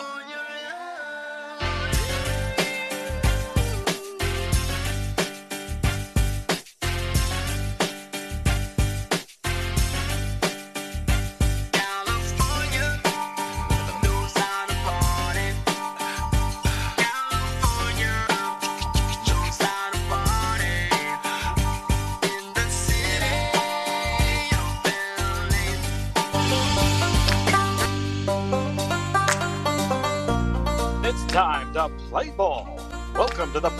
play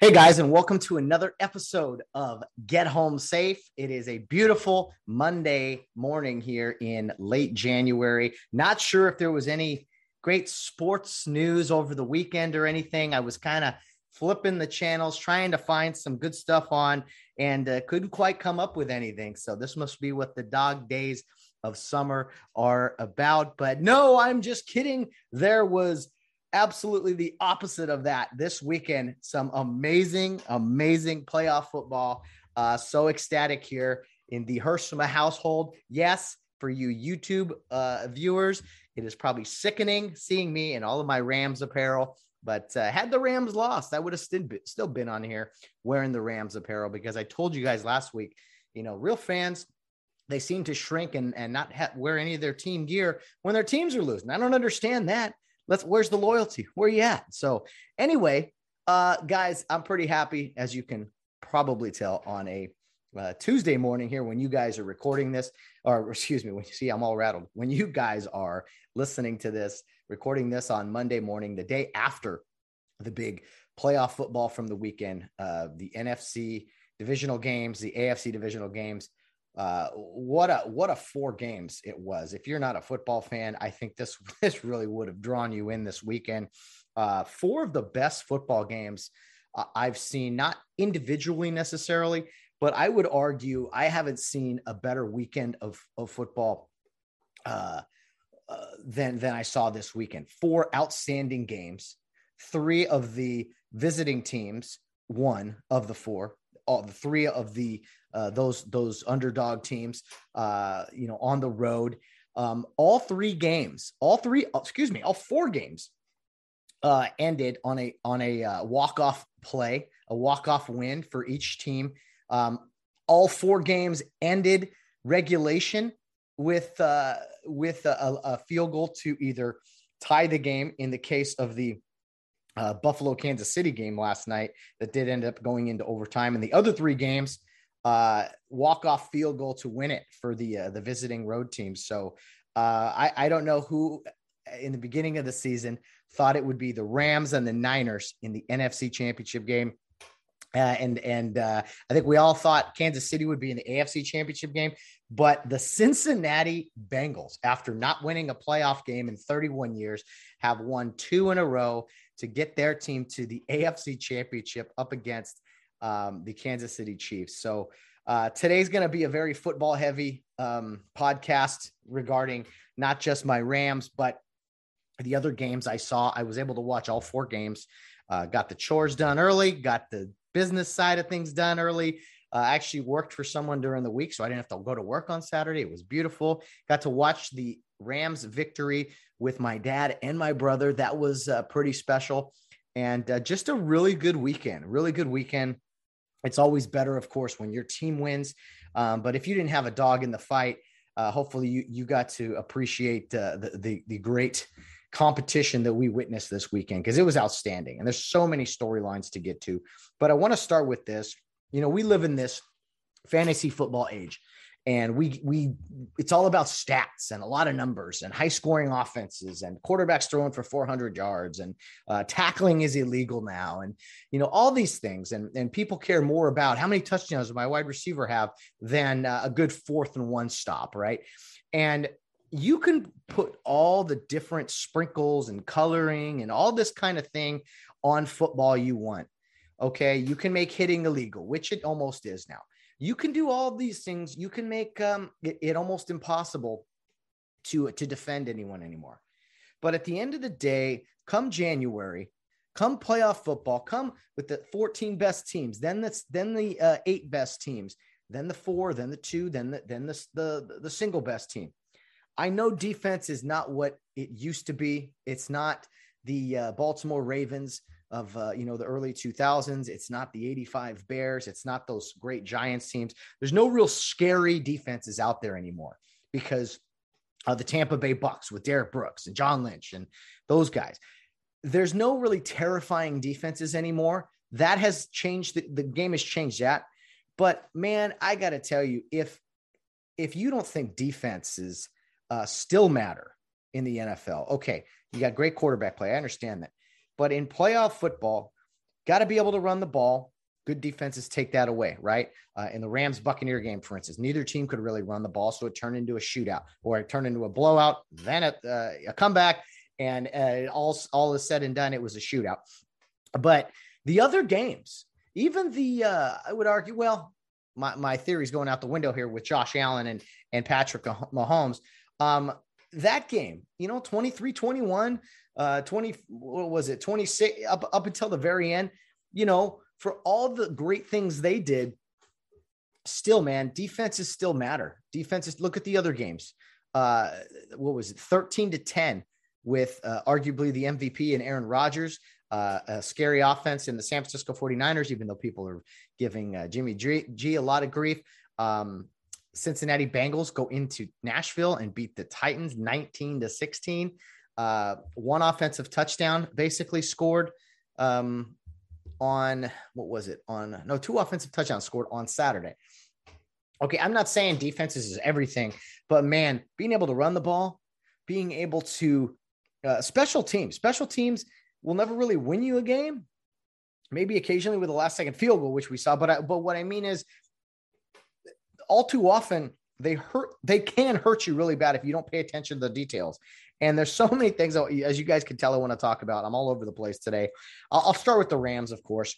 Hey guys, and welcome to another episode of Get Home Safe. It is a beautiful Monday morning here in late January. Not sure if there was any great sports news over the weekend or anything. I was kind of flipping the channels, trying to find some good stuff on, and uh, couldn't quite come up with anything. So, this must be what the dog days of summer are about. But no, I'm just kidding. There was absolutely the opposite of that this weekend. Some amazing, amazing playoff football. Uh, so ecstatic here in the Hersema household. Yes, for you YouTube uh, viewers, it is probably sickening seeing me in all of my Rams apparel. But uh, had the Rams lost, I would have still been, still been on here wearing the Rams apparel because I told you guys last week, you know, real fans, they seem to shrink and, and not ha- wear any of their team gear when their teams are losing. I don't understand that let's where's the loyalty? Where you at? So anyway, uh, guys, I'm pretty happy as you can probably tell on a uh, Tuesday morning here when you guys are recording this, or excuse me, when you see I'm all rattled. When you guys are listening to this, recording this on Monday morning, the day after the big playoff football from the weekend, uh, the NFC divisional games, the AFC divisional games, uh, what a what a four games it was. If you're not a football fan, I think this this really would have drawn you in this weekend. Uh, four of the best football games uh, I've seen, not individually necessarily, but I would argue I haven't seen a better weekend of of football uh, uh, than than I saw this weekend. Four outstanding games. Three of the visiting teams won of the four. All the three of the uh, those those underdog teams, uh, you know, on the road. Um, all three games, all three, excuse me, all four games uh, ended on a on a uh, walk off play, a walk off win for each team. Um, all four games ended regulation with uh, with a, a field goal to either tie the game in the case of the uh, Buffalo Kansas City game last night that did end up going into overtime. And the other three games uh, walk off field goal to win it for the uh, the visiting road team. So uh, I, I don't know who in the beginning of the season thought it would be the Rams and the Niners in the NFC Championship game. Uh, and and uh, I think we all thought Kansas City would be in the AFC Championship game, but the Cincinnati Bengals, after not winning a playoff game in 31 years, have won two in a row to get their team to the AFC Championship up against um, the Kansas City Chiefs. So uh, today's going to be a very football heavy um, podcast regarding not just my Rams, but the other games I saw. I was able to watch all four games. Uh, got the chores done early, got the business side of things done early. Uh, actually worked for someone during the week, so I didn't have to go to work on Saturday. It was beautiful. Got to watch the Rams victory with my dad and my brother. That was uh, pretty special, and uh, just a really good weekend. Really good weekend. It's always better, of course, when your team wins. Um, but if you didn't have a dog in the fight, uh, hopefully you you got to appreciate uh, the, the the great competition that we witnessed this weekend because it was outstanding. And there's so many storylines to get to. But I want to start with this. You know, we live in this fantasy football age and we we it's all about stats and a lot of numbers and high scoring offenses and quarterbacks throwing for 400 yards and uh, tackling is illegal now and you know all these things and and people care more about how many touchdowns my wide receiver have than uh, a good fourth and one stop right and you can put all the different sprinkles and coloring and all this kind of thing on football you want. Okay. You can make hitting illegal, which it almost is now. You can do all these things. You can make um, it, it almost impossible to, to defend anyone anymore. But at the end of the day, come January, come playoff football, come with the 14 best teams, then that's then the uh, eight best teams, then the four, then the two, then the then the, the the single best team. I know defense is not what it used to be. It's not the uh, Baltimore Ravens of uh, you know the early 2000s. It's not the 85 Bears. It's not those great Giants teams. There's no real scary defenses out there anymore because uh, the Tampa Bay Bucks with Derrick Brooks and John Lynch and those guys. There's no really terrifying defenses anymore. That has changed. The, the game has changed that. But man, I got to tell you, if if you don't think defenses uh, still matter in the NFL, okay, you got great quarterback play. I understand that. But in playoff football, got to be able to run the ball. Good defenses take that away, right? Uh, in the Rams Buccaneer game, for instance, neither team could really run the ball, so it turned into a shootout or it turned into a blowout, then a, uh, a comeback, and uh, all all is said and done, it was a shootout. But the other games, even the uh, I would argue, well, my my theory is going out the window here with Josh Allen and and Patrick Mahomes. Um, that game, you know, 23 21, uh, 20, what was it, 26 up, up until the very end, you know, for all the great things they did, still, man, defenses still matter. Defenses, look at the other games. Uh, what was it, 13 to 10 with uh, arguably the MVP and Aaron Rodgers. Uh, a scary offense in the San Francisco 49ers, even though people are giving uh, Jimmy G, G a lot of grief. Um, Cincinnati Bengals go into Nashville and beat the Titans 19 to 16. Uh, one offensive touchdown basically scored um, on what was it? On no, two offensive touchdowns scored on Saturday. Okay, I'm not saying defenses is everything, but man, being able to run the ball, being able to uh, special teams, special teams will never really win you a game. Maybe occasionally with a last second field goal, which we saw. But I, but what I mean is all too often they hurt they can hurt you really bad if you don't pay attention to the details and there's so many things as you guys can tell i want to talk about. I'm all over the place today. I'll, I'll start with the rams of course.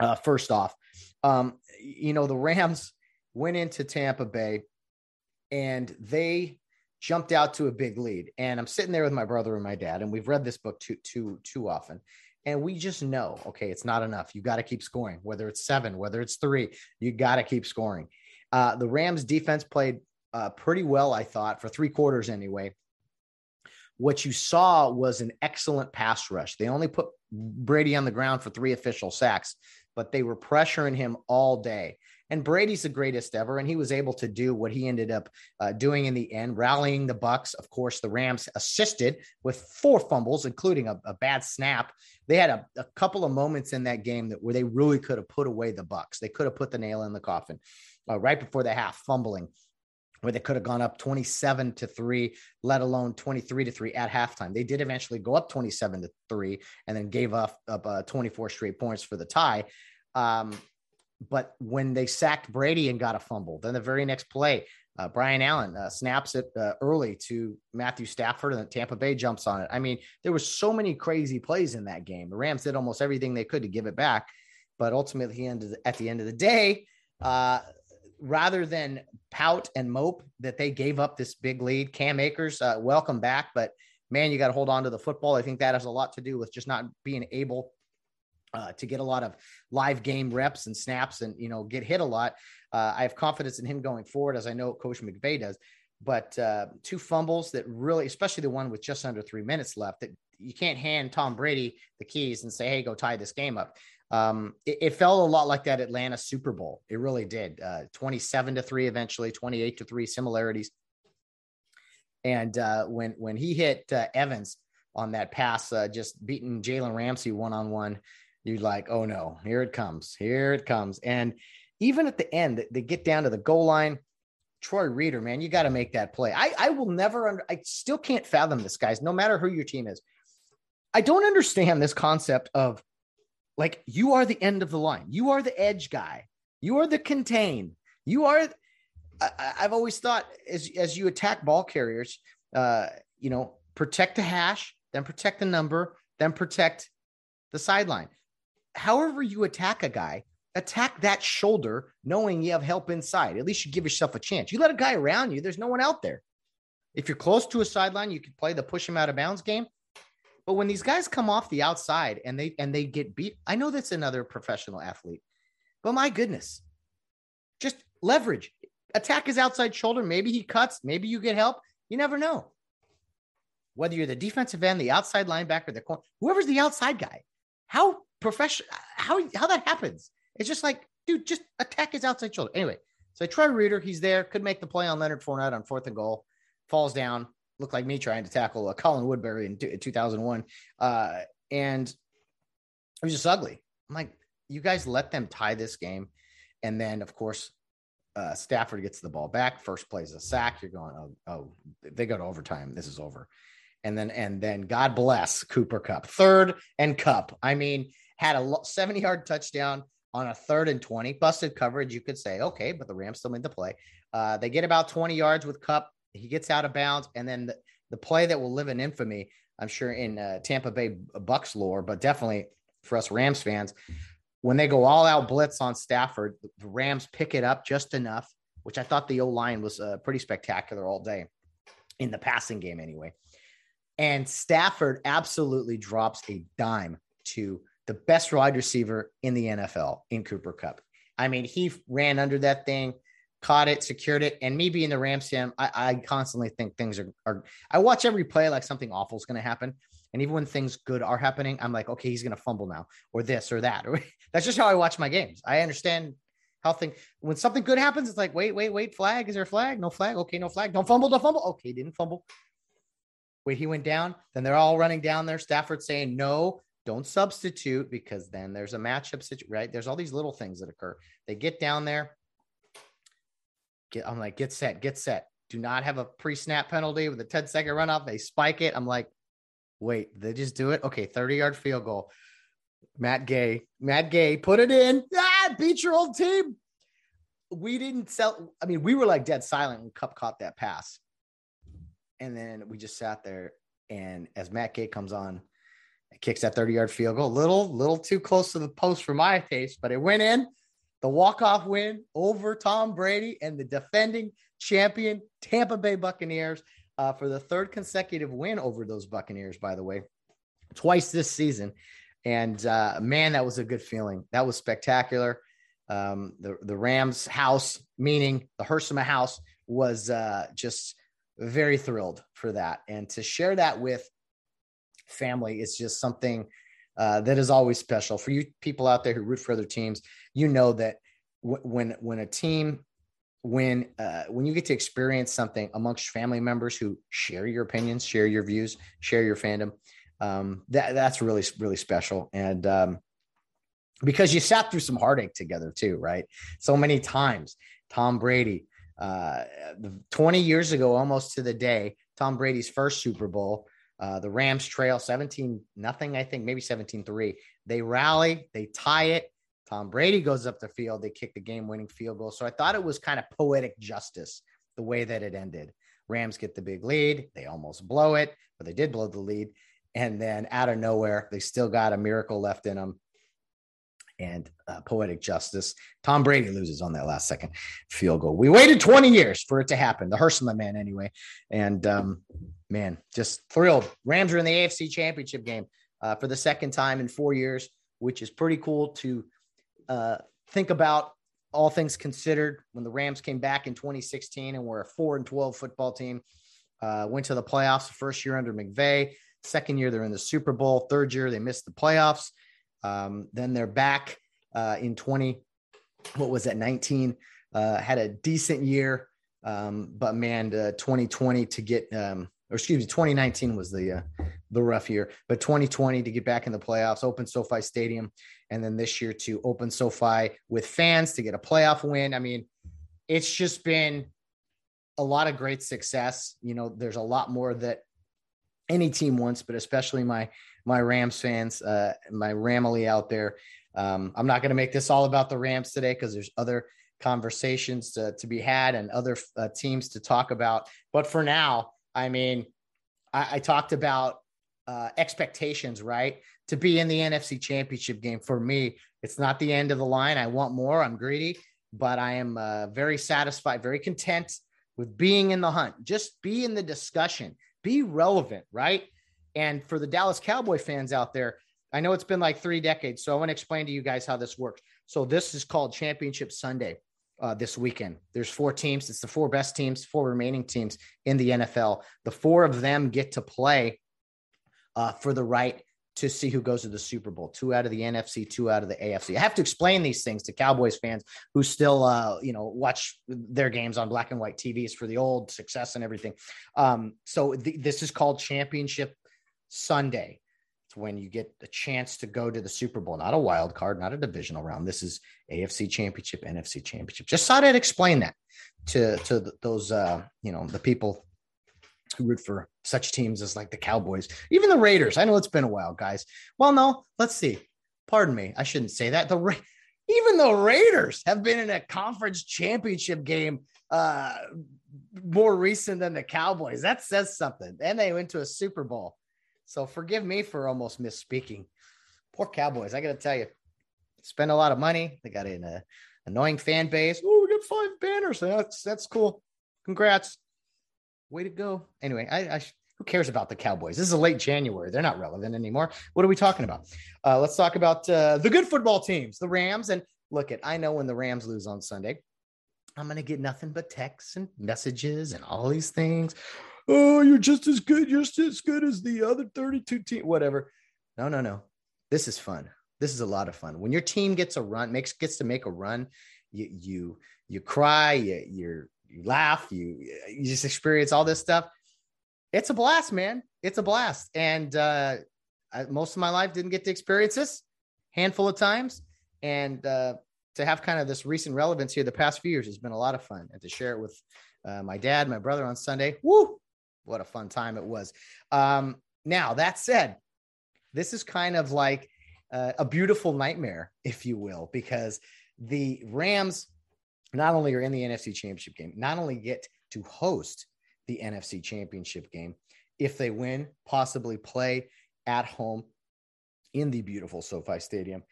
Uh, first off um, you know the rams went into tampa bay and they jumped out to a big lead. And i'm sitting there with my brother and my dad and we've read this book too too too often. And we just know okay it's not enough. You got to keep scoring whether it's seven whether it's three you got to keep scoring. Uh, the Rams defense played uh, pretty well, I thought, for three quarters anyway. What you saw was an excellent pass rush. They only put Brady on the ground for three official sacks, but they were pressuring him all day. And Brady's the greatest ever, and he was able to do what he ended up uh, doing in the end, rallying the Bucks. Of course, the Rams assisted with four fumbles, including a, a bad snap. They had a, a couple of moments in that game that where they really could have put away the Bucks. They could have put the nail in the coffin uh, right before the half, fumbling, where they could have gone up 27 to 3, let alone 23 to 3 at halftime. They did eventually go up 27 to 3 and then gave up, up uh, 24 straight points for the tie. Um, but when they sacked Brady and got a fumble, then the very next play, uh, Brian Allen uh, snaps it uh, early to Matthew Stafford, and Tampa Bay jumps on it. I mean, there were so many crazy plays in that game. The Rams did almost everything they could to give it back, but ultimately, he ended, at the end of the day, uh, rather than pout and mope that they gave up this big lead, Cam Akers, uh, welcome back. But man, you got to hold on to the football. I think that has a lot to do with just not being able uh, to get a lot of live game reps and snaps and you know get hit a lot. Uh, I have confidence in him going forward, as I know Coach McVay does. But uh, two fumbles that really, especially the one with just under three minutes left, that you can't hand Tom Brady the keys and say, "Hey, go tie this game up." Um, it, it, felt a lot like that Atlanta Super Bowl. It really did. Uh, 27 to three, eventually 28 to three similarities. And uh, when, when he hit uh, Evans on that pass, uh, just beating Jalen Ramsey one-on-one, you're like, oh no, here it comes. Here it comes. And even at the end, they get down to the goal line. Troy Reeder, man, you got to make that play. I, I will never, under, I still can't fathom this, guys, no matter who your team is. I don't understand this concept of like you are the end of the line. You are the edge guy. You are the contain. You are I, have always thought as as you attack ball carriers, uh, you know, protect the hash, then protect the number, then protect the sideline. However, you attack a guy, attack that shoulder, knowing you have help inside. At least you give yourself a chance. You let a guy around you, there's no one out there. If you're close to a sideline, you can play the push him out of bounds game. But when these guys come off the outside and they and they get beat, I know that's another professional athlete. But my goodness, just leverage. Attack his outside shoulder. Maybe he cuts. Maybe you get help. You never know. Whether you're the defensive end, the outside linebacker, the corner, whoever's the outside guy, how professional, how how that happens. It's just like, dude, just attack his outside shoulder. Anyway, so Troy Reeder, he's there, could make the play on Leonard Fournette on fourth and goal, falls down, looked like me trying to tackle a Colin Woodbury in, in 2001, uh, and it was just ugly. I'm like, you guys let them tie this game, and then of course uh, Stafford gets the ball back. First plays a sack. You're going, oh, oh, they go to overtime. This is over. And then, and then God bless Cooper Kupp. third and Kupp. I mean, had a 70 yard touchdown on a third and 20, busted coverage. You could say, okay, but the Rams still made the play. Uh, they get about 20 yards with Kupp. He gets out of bounds. And then the, the play that will live in infamy, I'm sure in uh, Tampa Bay Bucks lore, but definitely for us Rams fans, when they go all out blitz on Stafford, the Rams pick it up just enough, which I thought the O line was uh, pretty spectacular all day in the passing game, anyway. And Stafford absolutely drops a dime to the best wide receiver in the NFL in Cooper Kupp. I mean, he ran under that thing, caught it, secured it. And me being the Rams fan, I, I constantly think things are, are, I watch every play like something awful is going to happen. And even when things good are happening, I'm like, okay, he's going to fumble now, or this or that. Or that's just how I watch my games. I understand how thing when something good happens, it's like, wait, wait, wait, flag. Is there a flag? No flag. Okay, no flag. Don't fumble, don't fumble. Okay, didn't fumble. Wait, he went down. Then they're all running down there. Stafford saying, no, don't substitute because then there's a matchup situation, right? There's all these little things that occur. They get down there. Get, I'm like, get set, get set. Do not have a pre-snap penalty with a 10 second runoff. They spike it. I'm like, Wait, they just do it? Okay, 30 yard field goal. Matt Gay, Matt Gay, put it in. Ah, beat your old team. We didn't sell. I mean, we were like dead silent when Kupp caught that pass. And then we just sat there. And as Matt Gay comes on, kicks that 30 yard field goal, little, little too close to the post for my taste, but it went in. The walk off win over Tom Brady and the defending champion Tampa Bay Buccaneers uh, for the third consecutive win over those Buccaneers, by the way, twice this season. And uh, man, that was a good feeling. That was spectacular. Um, the, the Rams house, meaning the Hersema house, was uh, just very thrilled for that. And to share that with family is just something uh, that is always special for you people out there who root for other teams. You know that w- when when a team when uh, when you get to experience something amongst family members who share your opinions, share your views, share your fandom, um, that that's really really special. And um, because you sat through some heartache together too, right? So many times, Tom Brady, uh, 20 years ago, almost to the day, Tom Brady's first Super Bowl. Uh, the Rams trail 17 nothing, I think, maybe 17 3. They rally, they tie it, Tom Brady goes up the field. They kick the game winning field goal. So I thought it was kind of poetic justice the way that it ended. Rams get the big lead. They almost blow it, but they did blow the lead. And then out of nowhere, they still got a miracle left in them and uh, poetic justice. Tom Brady loses on that last second field goal. We waited 20 years for it to happen. The Hersema man, anyway. And um, man, just thrilled. Rams are in the AFC Championship game uh, for the second time in four years, which is pretty cool to uh, think about all things considered when the Rams came back in 2016 and were a four and 12 football team, uh, went to the playoffs the first year under McVay. Second year, they're in the Super Bowl. Third year, they missed the playoffs. Um, then they're back uh, in 20, what was that, 19? Uh, had a decent year. Um, but man, 2020 to get, um, or excuse me, 2019 was the uh, the rough year, but 2020 to get back in the playoffs, open SoFi Stadium, and then this year to open SoFi with fans to get a playoff win. I mean, it's just been a lot of great success. You know, there's a lot more that any team wants, but especially my my Rams fans, uh, my Ramily out there. Um, I'm not going to make this all about the Rams today because there's other conversations to, to be had and other uh, teams to talk about. But for now, I mean, I, I talked about uh, expectations, right? To be in the NFC championship game for me, it's not the end of the line. I want more. I'm greedy, but I am uh, very satisfied, very content with being in the hunt. Just be in the discussion, be relevant, right? And for the Dallas Cowboy fans out there, I know it's been like three decades, so I want to explain to you guys how this works. So this is called Championship Sunday uh, this weekend. There's four teams. It's the four best teams, four remaining teams in the NFL. The four of them get to play uh, for the right to see who goes to the Super Bowl. Two out of the NFC, two out of the AFC. I have to explain these things to Cowboys fans who still, uh, you know, watch their games on black and white TVs for the old success and everything. Um, so th- this is called Championship Sunday. When you get a chance to go to the Super Bowl, not a wild card, not a divisional round. This is AFC Championship, NFC Championship. Just thought I'd explain that to to those, uh, you know, the people who root for such teams as like the Cowboys, even the Raiders. I know it's been a while, guys. Well, no, let's see. Pardon me, I shouldn't say that. The Ra- even the Raiders have been in a conference championship game uh, more recent than the Cowboys. That says something. And they went to a Super Bowl. So forgive me for almost misspeaking. Poor Cowboys. I got to tell you, spend a lot of money. They got an uh, annoying fan base. Oh, we got five banners. That's that's cool. Congrats way to go. Anyway, I, I who cares about the Cowboys? This is late January. They're not relevant anymore. What are we talking about? Uh, let's talk about uh, the good football teams, the Rams. And look at, I know when the Rams lose on Sunday, I'm going to get nothing but texts and messages and all these things. Oh, you're just as good. You're just as good as the other 32 team, whatever. No, no, no. This is fun. This is a lot of fun. When your team gets a run, makes gets to make a run, you you you cry, you, you're you laugh, you you just experience all this stuff. It's a blast, man. It's a blast. And uh, I, most of my life didn't get to experience this handful of times, and uh, to have kind of this recent relevance here the past few years has been a lot of fun, and to share it with uh, my dad, my brother on Sunday. Woo! What a fun time it was. Um, now that said, this is kind of like uh, a beautiful nightmare, if you will, because the Rams not only are in the NFC Championship game, not only get to host the NFC Championship game, if they win, possibly play at home in the beautiful SoFi Stadium.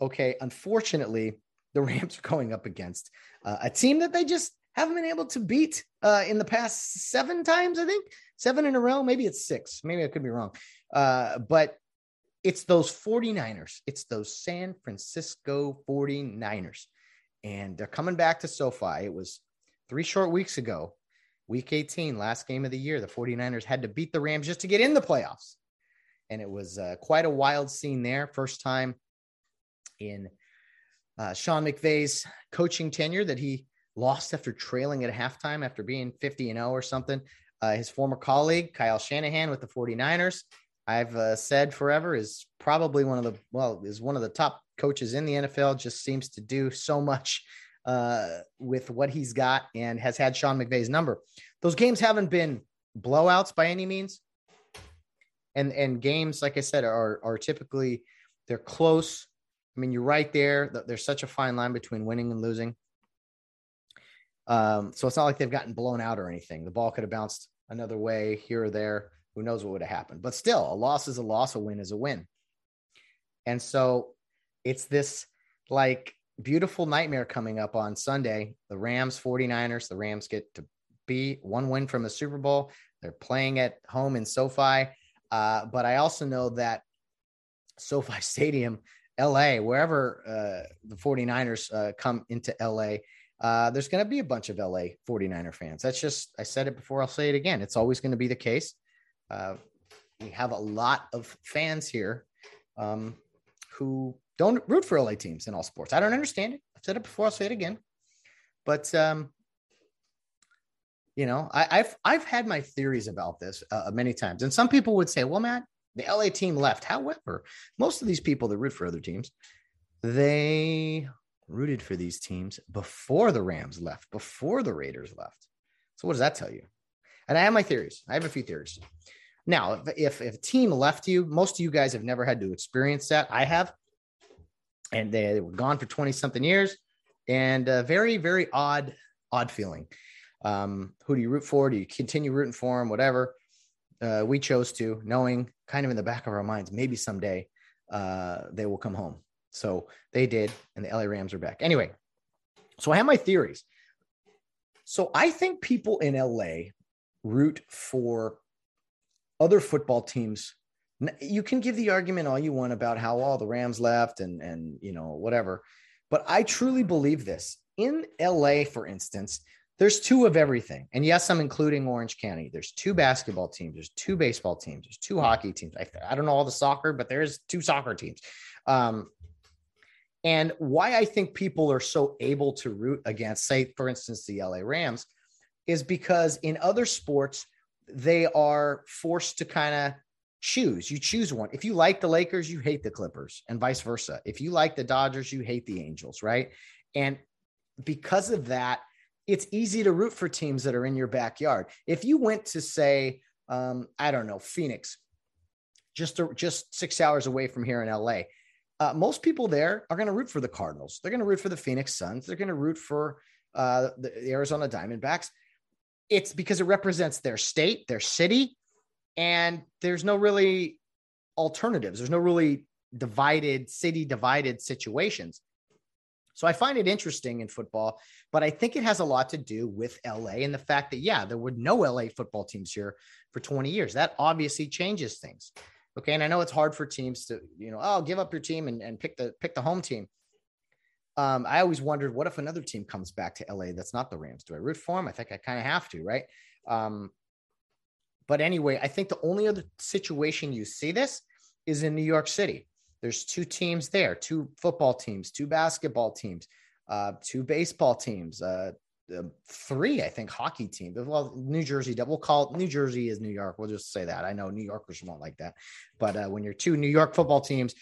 Okay, unfortunately, the Rams are going up against uh, a team that they just haven't been able to beat uh, in the past seven times, I think, seven in a row. Maybe it's six. Maybe I could be wrong. Uh, but it's those 49ers. It's those San Francisco 49ers and they're coming back to SoFi. It was three short weeks ago, week 18, last game of the year. The 49ers had to beat the Rams just to get in the playoffs. And it was uh, quite a wild scene there. First time in uh, Sean McVay's coaching tenure that he lost after trailing at halftime after being 50 and 0 or something. Uh, his former colleague, Kyle Shanahan with the 49ers, I've uh, said forever is probably one of the, well, is one of the top coaches in the NFL, just seems to do so much uh, with what he's got and has had Sean McVay's number. Those games haven't been blowouts by any means. And and games, like I said, are are typically they're close. I mean, you're right there. There's such a fine line between winning and losing. Um, so it's not like they've gotten blown out or anything. The ball could have bounced another way here or there. Who knows what would have happened? But still, a loss is a loss, a win is a win. And so it's this like beautiful nightmare coming up on Sunday. The Rams 49ers, the Rams get to be one win from the Super Bowl. They're playing at home in SoFi. Uh, but I also know that SoFi Stadium, LA, wherever uh, the 49ers uh, come into LA, uh, there's going to be a bunch of LA 49er fans. That's just, I said it before, I'll say it again. It's always going to be the case. Uh, we have a lot of fans here um, who don't root for LA teams in all sports. I don't understand it. I've said it before. I'll say it again. But um, you know, I, have I've had my theories about this uh, many times, and some people would say, "Well, Matt, the LA team left." However, most of these people that root for other teams, they rooted for these teams before the Rams left, before the Raiders left. So, what does that tell you? And I have my theories. I have a few theories. Now, if, if, if a team left you, most of you guys have never had to experience that. I have and they, they were gone for 20 something years. and a very, very odd, odd feeling. Um, who do you root for? Do you continue rooting for them? Whatever. Uh, we chose to, knowing kind of in the back of our minds, maybe someday uh, they will come home. So they did, and the LA Rams are back. Anyway, so I have my theories. So I think people in LA root for other football teams. You can give the argument all you want about how all the Rams left and and you know whatever, but I truly believe this. In LA, for instance, there's two of everything. And yes, I'm including Orange County. There's two basketball teams, there's two baseball teams, there's two hockey teams. I, I don't know all the soccer, but there's two soccer teams. Um, and why I think people are so able to root against, say, for instance, the LA Rams, is because in other sports, they are forced to kind of choose. You choose one. If you like the Lakers, you hate the Clippers, and vice versa. If you like the Dodgers, you hate the Angels, right? And because of that, it's easy to root for teams that are in your backyard. If you went to say, um, I don't know, Phoenix, just to, just six hours away from here in LA, uh, most people there are going to root for the Cardinals. They're going to root for the Phoenix Suns. They're going to root for uh, the Arizona Diamondbacks. It's because it represents their state, their city, and there's no really alternatives. There's no really divided city divided situations. So I find it interesting in football, but I think it has a lot to do with LA and the fact that, yeah, there were no LA football teams here for 20 years. That obviously changes things. Okay. And I know it's hard for teams to, you know, oh, give up your team and, and pick the pick the home team. Um, I always wondered, what if another team comes back to LA that's not the Rams? Do I root for them? I think I kind of have to, right? Um, but anyway, I think the only other situation you see this is in New York City. There's two teams there, two football teams, two basketball teams, uh, two baseball teams, uh, three, I think, hockey teams. Well, New Jersey, we'll call it, New Jersey is New York. We'll just say that. I know New Yorkers won't like that, but uh, when your two New York football teams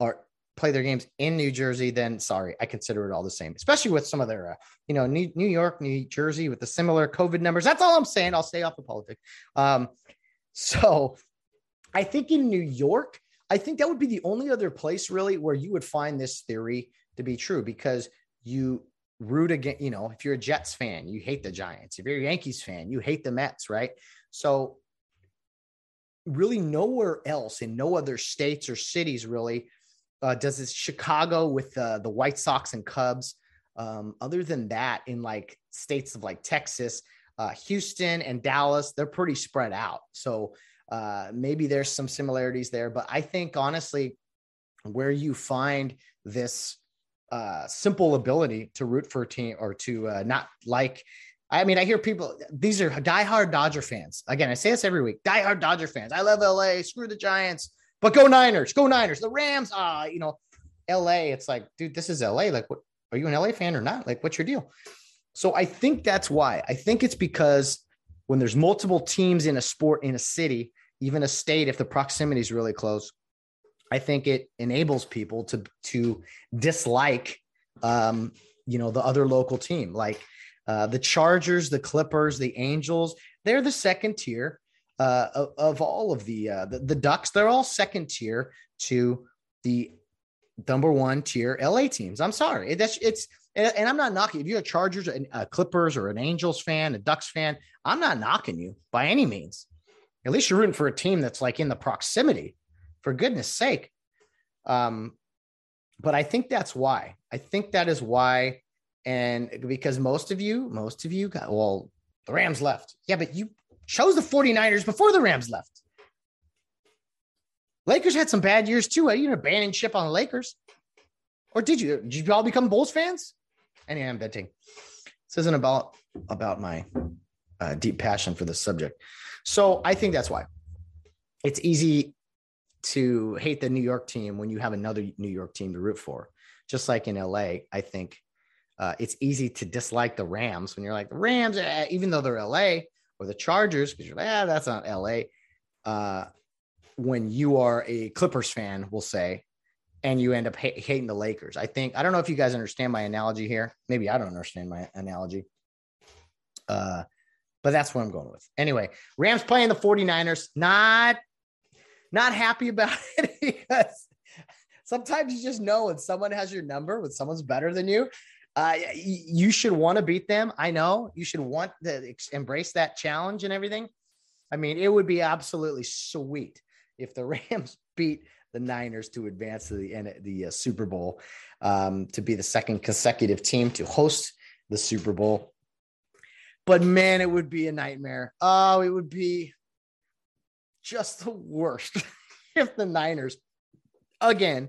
are play their games in New Jersey, then sorry, I consider it all the same. Especially with some of their, uh, you know, New, New York, New Jersey with the similar COVID numbers. That's all I'm saying. I'll stay off the politics. Um, so I think in New York, I think that would be the only other place really where you would find this theory to be true because you root against, you know, if you're a Jets fan, you hate the Giants. If you're a Yankees fan, you hate the Mets, right? So, really, nowhere else in no other states or cities really uh, does this Chicago with uh, the White Sox and Cubs. Um, other than that, in like states of like Texas, uh, Houston, and Dallas, they're pretty spread out. So, uh, maybe there's some similarities there, but I think honestly, where you find this uh, simple ability to root for a team or to uh, not like. I mean, I hear people, these are diehard Dodger fans. Again, I say this every week diehard Dodger fans. I love LA, screw the Giants, but go Niners, go Niners. The Rams, ah, you know, LA, it's like, dude, this is LA. Like, what are you an LA fan or not? Like, what's your deal? So I think that's why. I think it's because when there's multiple teams in a sport in a city, even a state, if the proximity is really close, I think it enables people to to dislike, um, you know, the other local team, like uh, the Chargers, the Clippers, the Angels. They're the second tier uh, of, of, all of the, uh, the the Ducks. They're all second tier to the number one tier LA teams. I'm sorry, that's it's and, I'm not knocking. If you're a Chargers, a Clippers, or an Angels fan, a Ducks fan, I'm not knocking you by any means. At least you're rooting for a team that's like in the proximity for goodness sake. Um, but I think that's why. I think that is why. And because most of you, most of you got, well, the Rams left. Yeah, but you chose the 49ers before the Rams left. Lakers had some bad years too. You didn't abandon ship on the Lakers. Or did you? Did you all become Bulls fans? Anyway, I'm venting. This isn't about about my uh, deep passion for this subject. So I think that's why. It's easy to hate the New York team when you have another New York team to root for. Just like in LA, I think uh, it's easy to dislike the Rams when you're like the Rams, eh, even though they're LA or the Chargers, because you're like, ah, that's not LA. Uh, when you are a Clippers fan, we'll say, and you end up ha- hating the Lakers. I think I don't know if you guys understand my analogy here. Maybe I don't understand my analogy. Uh, but that's what I'm going with. Anyway, Rams playing the 49ers. Not not happy about it because sometimes you just know when someone has your number, when someone's better than you, Uh, you should want to beat them. I know you should want to embrace that challenge and everything. I mean, it would be absolutely sweet if the Rams beat the Niners to advance to the the uh, Super Bowl, um, to be the second consecutive team to host the Super Bowl. But man, it would be a nightmare. Oh, it would be just the worst if the Niners again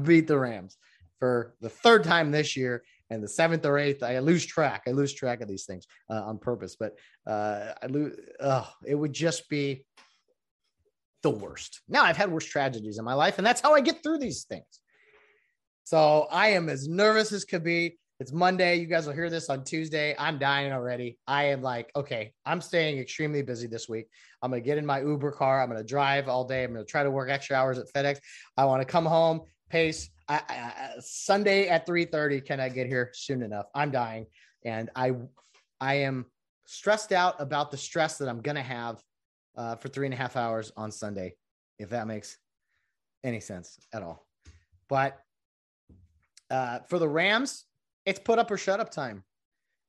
beat the Rams for the third time this year and the seventh or eighth. I lose track. I lose track of these things uh, on purpose, but uh, I lose. Oh, it would just be the worst. Now I've had worse tragedies in my life, and that's how I get through these things. So I am as nervous as could be. It's Monday. You guys will hear this on Tuesday. I'm dying already. I am like, okay, I'm staying extremely busy this week. I'm going to get in my Uber car. I'm going to drive all day. I'm going to try to work extra hours at FedEx. I want to come home, pace. I, I, Sunday at 3:30. Can I get here soon enough? I'm dying, and I, I am stressed out about the stress that I'm going to have uh, for three and a half hours on Sunday, if that makes any sense at all. But uh, for the Rams, it's put up or shut up time.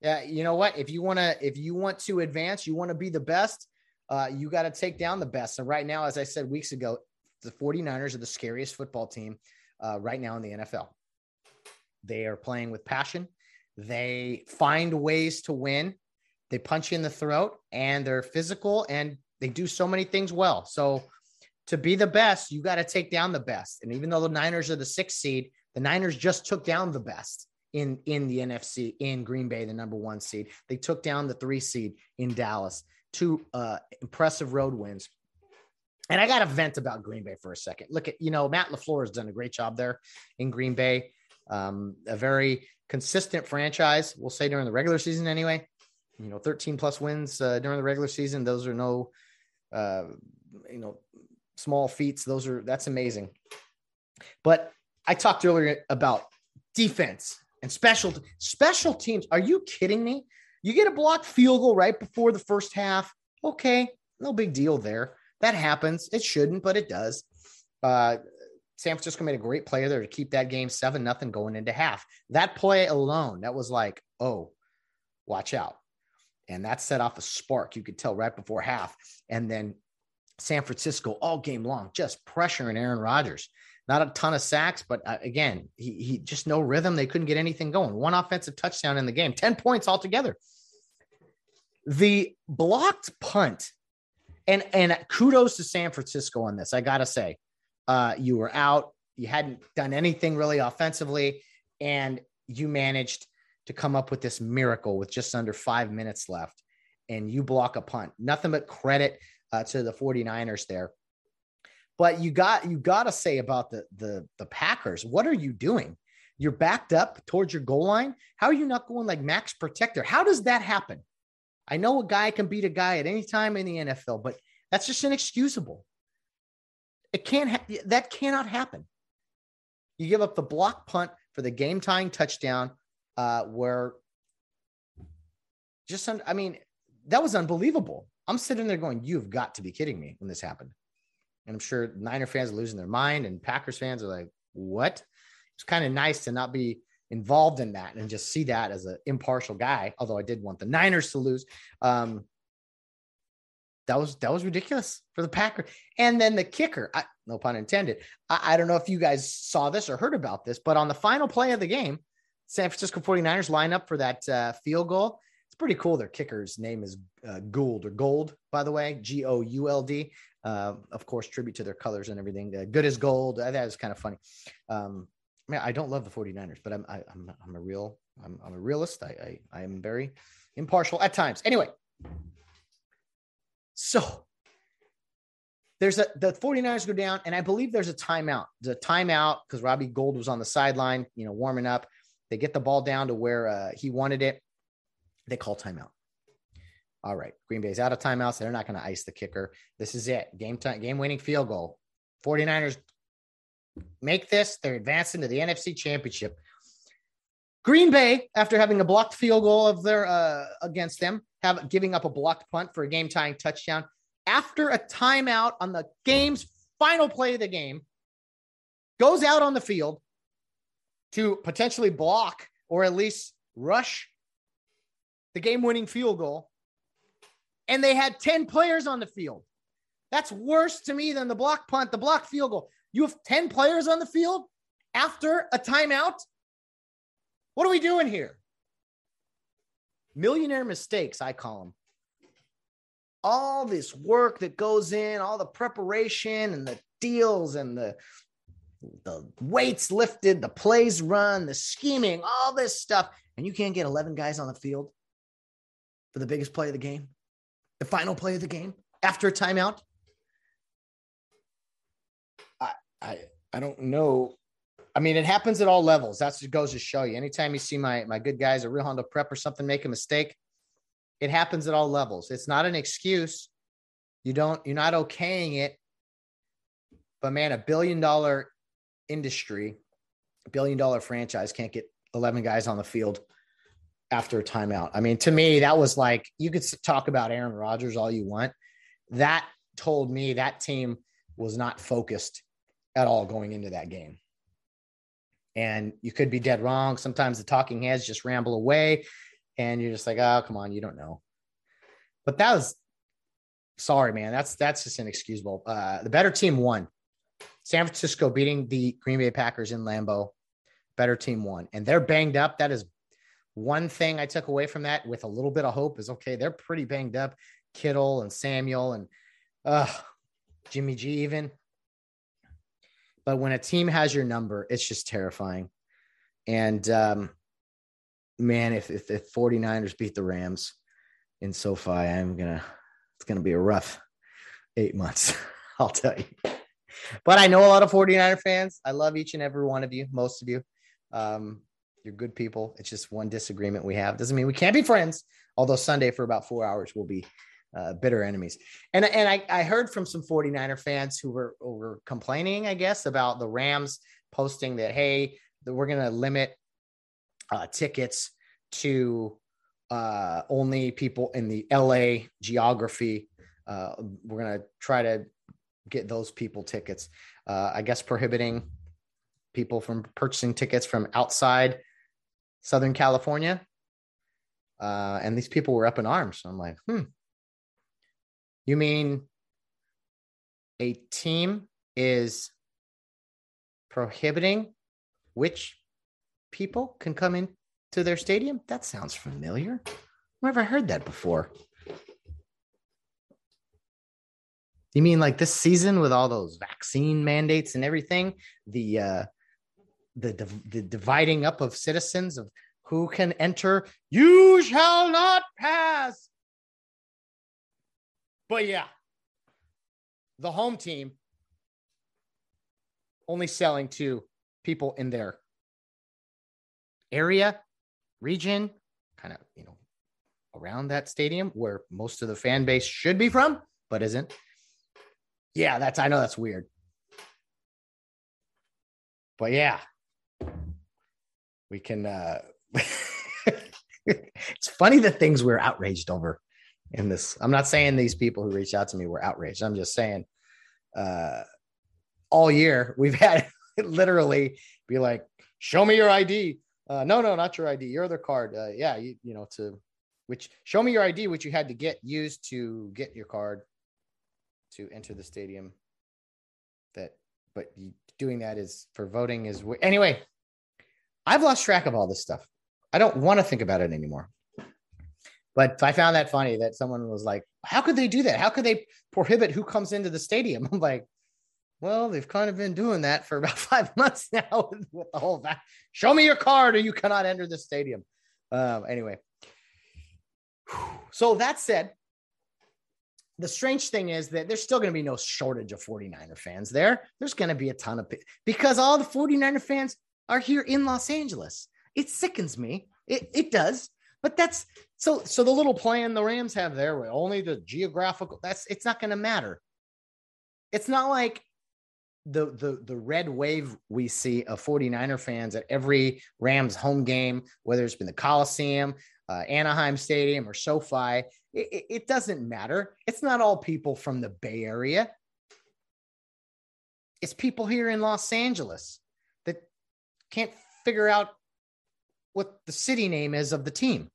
Yeah, you know what? If you want to, if you want to advance, you want to be the best. Uh, you got to take down the best. And right now, as I said weeks ago, the 49ers are the scariest football team uh, right now in the NFL. They are playing with passion. They find ways to win. They punch you in the throat, and they're physical and they do so many things well. So to be the best, you got to take down the best. And even though the Niners are the sixth seed, the Niners just took down the best in in the NFC in Green Bay, the number one seed. They took down the three seed in Dallas. Two uh, impressive road wins. And I got to vent about Green Bay for a second. Look at you know Matt LaFleur has done a great job there in Green Bay. Um, a very consistent franchise, we'll say during the regular season anyway. You know, 13 plus wins uh, during the regular season. Those are no uh, you know, small feats. Those are that's amazing. But I talked earlier about defense and special special teams. Are you kidding me? You get a blocked field goal right before the first half. Okay, no big deal there. That happens. It shouldn't, but it does. Uh, San Francisco made a great play there to keep that game seven nothing going into half. That play alone, that was like, oh, watch out. And that set off a spark. You could tell right before half. And then San Francisco all game long, just pressuring Aaron Rodgers. Not a ton of sacks, but uh, again, he, he just no rhythm. They couldn't get anything going. One offensive touchdown in the game, 10 points altogether. The blocked punt, and and kudos to San Francisco on this. I gotta say, uh, you were out, you hadn't done anything really offensively, and you managed to come up with this miracle with just under five minutes left and you block a punt. Nothing but credit uh, to the 49ers there. But you got you got to say about the the the Packers, what are you doing? You're backed up towards your goal line. How are you not going like max protector? How does that happen? I know a guy can beat a guy at any time in the NFL, but that's just inexcusable. It can't ha- that cannot happen. You give up the block punt for the game tying touchdown uh, where just, I mean, that was unbelievable. I'm sitting there going, you've got to be kidding me when this happened. And I'm sure Niner fans are losing their mind and Packers fans are like, what? It's kind of nice to not be involved in that and just see that as an impartial guy. Although I did want the Niners to lose. Um, that was that was ridiculous for the Packers. And then the kicker, I, no pun intended. I, I, don't know if you guys saw this or heard about this, but on the final play of the game, San Francisco 49ers line up for that uh, field goal. It's pretty cool. Their kicker's name is uh, Gould or Gold, by the way, G O U L D. Uh, of course, tribute to their colors and everything. Uh, good as gold. That was kind of funny. Um, I mean, I don't love the 49ers, but I'm, I, am i I'm a real, I'm, I'm a realist. I, I, I am very impartial at times. Anyway, so there's a the 49ers go down, and I believe there's a timeout. The timeout because Robbie Gould was on the sideline, you know, warming up. They get the ball down to where uh, he wanted it. They call timeout. All right, Green Bay's out of timeouts. They're not going to ice the kicker. This is it. Game time, game winning field goal. 49ers make this. They're advancing to the NFC Championship. Green Bay, after having a blocked field goal of their uh, against them, have giving up a blocked punt for a game tying touchdown. After a timeout on the game's final play of the game, goes out on the field, to potentially block or at least rush the game winning field goal, and they had 10 players on the field. That's worse to me than the block punt, the block field goal. You have 10 players on the field after a timeout. What are we doing here? Millionaire mistakes, I call them. All this work that goes in, all the preparation and the deals and the the weights lifted, the plays run, the scheming, all this stuff, and you can't get 11 guys on the field for the biggest play of the game, the final play of the game after a timeout. I I I don't know. I mean, it happens at all levels. That's what goes to show you. Anytime you see my my good guys, a real Honda prep or something, make a mistake, it happens at all levels. It's not an excuse. You don't. You're not okaying it. But man, a billion dollar industry, a billion dollar franchise can't get 11 guys on the field after a timeout. I mean, to me, that was like you could talk about Aaron Rodgers all you want. That told me that team was not focused at all going into that game. And you could be dead wrong. Sometimes the talking heads just ramble away, and you're just like, oh, come on, you don't know. But that was sorry, man. That's that's just inexcusable. Uh, the better team won. San Francisco beating the Green Bay Packers in Lambeau. Better team won, and they're banged up. That is one thing I took away from that with a little bit of hope is okay, they're pretty banged up. Kittle and Samuel and uh, Jimmy G, even. But when a team has your number, it's just terrifying. And um, man, if, if the 49ers beat the Rams in SoFi, I'm going to, it's going to be a rough eight months, I'll tell you. But I know a lot of 49er fans. I love each and every one of you, most of you. Um, you're good people. It's just one disagreement we have. Doesn't mean we can't be friends. Although Sunday for about four hours we'll be uh, bitter enemies. And and I, I heard from some 49er fans who were were complaining, I guess, about the Rams posting that hey, that we're going to limit uh, tickets to uh, only people in the LA geography. Uh, we're going to try to get those people tickets. Uh, I guess prohibiting people from purchasing tickets from outside Southern California. Uh, and these people were up in arms. So I'm like, hmm. You mean a team is prohibiting which people can come in to their stadium? That sounds familiar. Where have I heard that before? You mean like this season with all those vaccine mandates and everything? The uh, the, the dividing up of citizens of who can enter. You shall not pass. But yeah, the home team only selling to people in their area, region, kind of, you know, around that stadium where most of the fan base should be from, but isn't. Yeah, that's, I know that's weird. But yeah, we can uh it's funny the things we're outraged over in this. I'm not saying these people who reached out to me were outraged. I'm just saying uh all year we've had literally be like show me your id uh no no not your id your other card. Uh yeah you, you know to which show me your id which you had to get used to get your card to enter the stadium. That but doing that is for voting is anyway I've lost track of all this stuff. I don't want to think about it anymore. But I found that funny that someone was like, How could they do that? How could they prohibit who comes into the stadium? I'm like, Well, they've kind of been doing that for about five months now with the whole fact. Show me your card or you cannot enter the stadium. Um, anyway. So that said, the strange thing is that there's still going to be no shortage of 49er fans there. There's going to be a ton of because all the 49er fans are here in Los Angeles. It sickens me. It, it does. But that's so so the little plan the Rams have there only the geographical that's it's not going to matter. It's not like the the the red wave we see of 49er fans at every Rams home game, whether it's been the Coliseum, uh, Anaheim Stadium, or SoFi. It, it doesn't matter. It's not all people from the Bay Area. It's people here in Los Angeles can't figure out what the city name is of the team.